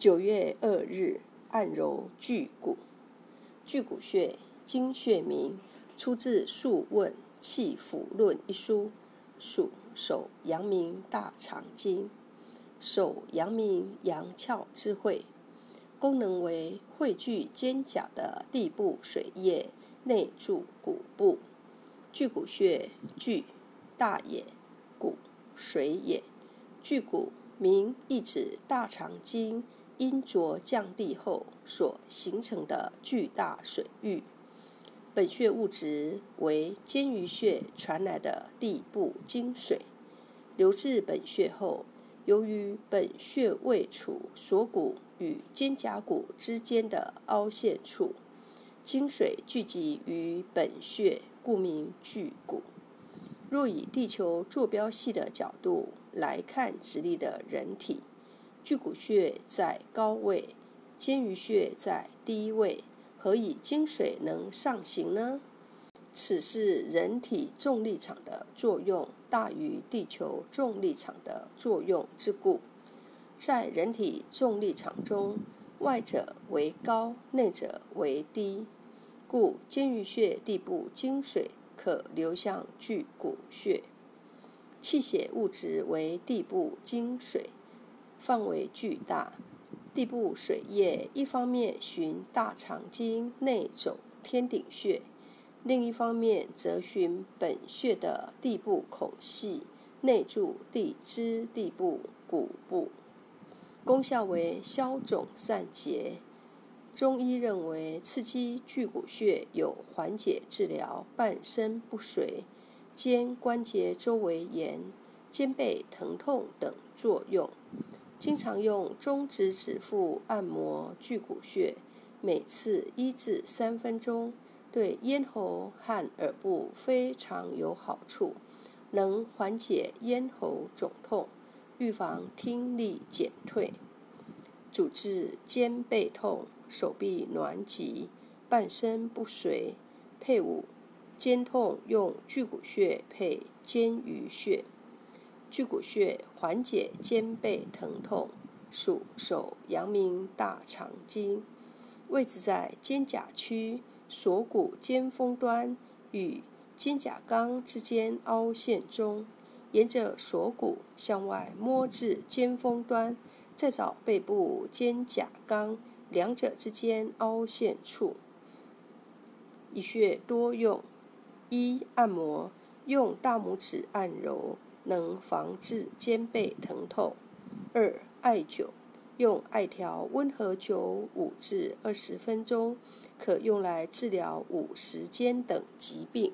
九月二日，按揉巨骨。巨骨穴，经穴名，出自《素问·气府论》一书，属手阳明大肠经。手阳明阳窍之会，功能为汇聚肩胛的地部水液，内注骨部。巨骨穴，巨大也，骨水也。巨骨名意指大肠经阴浊降地后所形成的巨大水域。本穴物质为肩俞穴传来的地部精水，流至本穴后，由于本穴位处锁骨与肩胛骨之间的凹陷处，精水聚集于本穴，故名巨骨。若以地球坐标系的角度来看直立的人体，巨骨穴在高位，肩俞穴在低位，何以精水能上行呢？此是人体重力场的作用大于地球重力场的作用之故。在人体重力场中，外者为高，内者为低，故肩俞穴地部经水。可流向巨骨穴，气血物质为地部经水，范围巨大。地部水液一方面循大肠经内走天顶穴，另一方面则循本穴的地部孔隙内注地支地部骨部，功效为消肿散结。中医认为，刺激巨骨穴有缓解、治疗半身不遂、肩关节周围炎、肩背疼痛等作用。经常用中指指腹按摩巨骨穴，每次一至三分钟，对咽喉和耳部非常有好处，能缓解咽喉肿痛，预防听力减退，主治肩背痛。手臂挛急、半身不遂，配伍肩痛用巨骨穴配肩俞穴。巨骨穴缓解肩背疼痛，属手阳明大肠经，位置在肩胛区锁骨尖峰端与肩胛冈之间凹陷中，沿着锁骨向外摸至肩峰端，再找背部肩胛冈。两者之间凹陷处，一穴多用：一、按摩，用大拇指按揉，能防治肩背疼痛；二、艾灸，用艾条温和灸五至二十分钟，可用来治疗五十肩等疾病。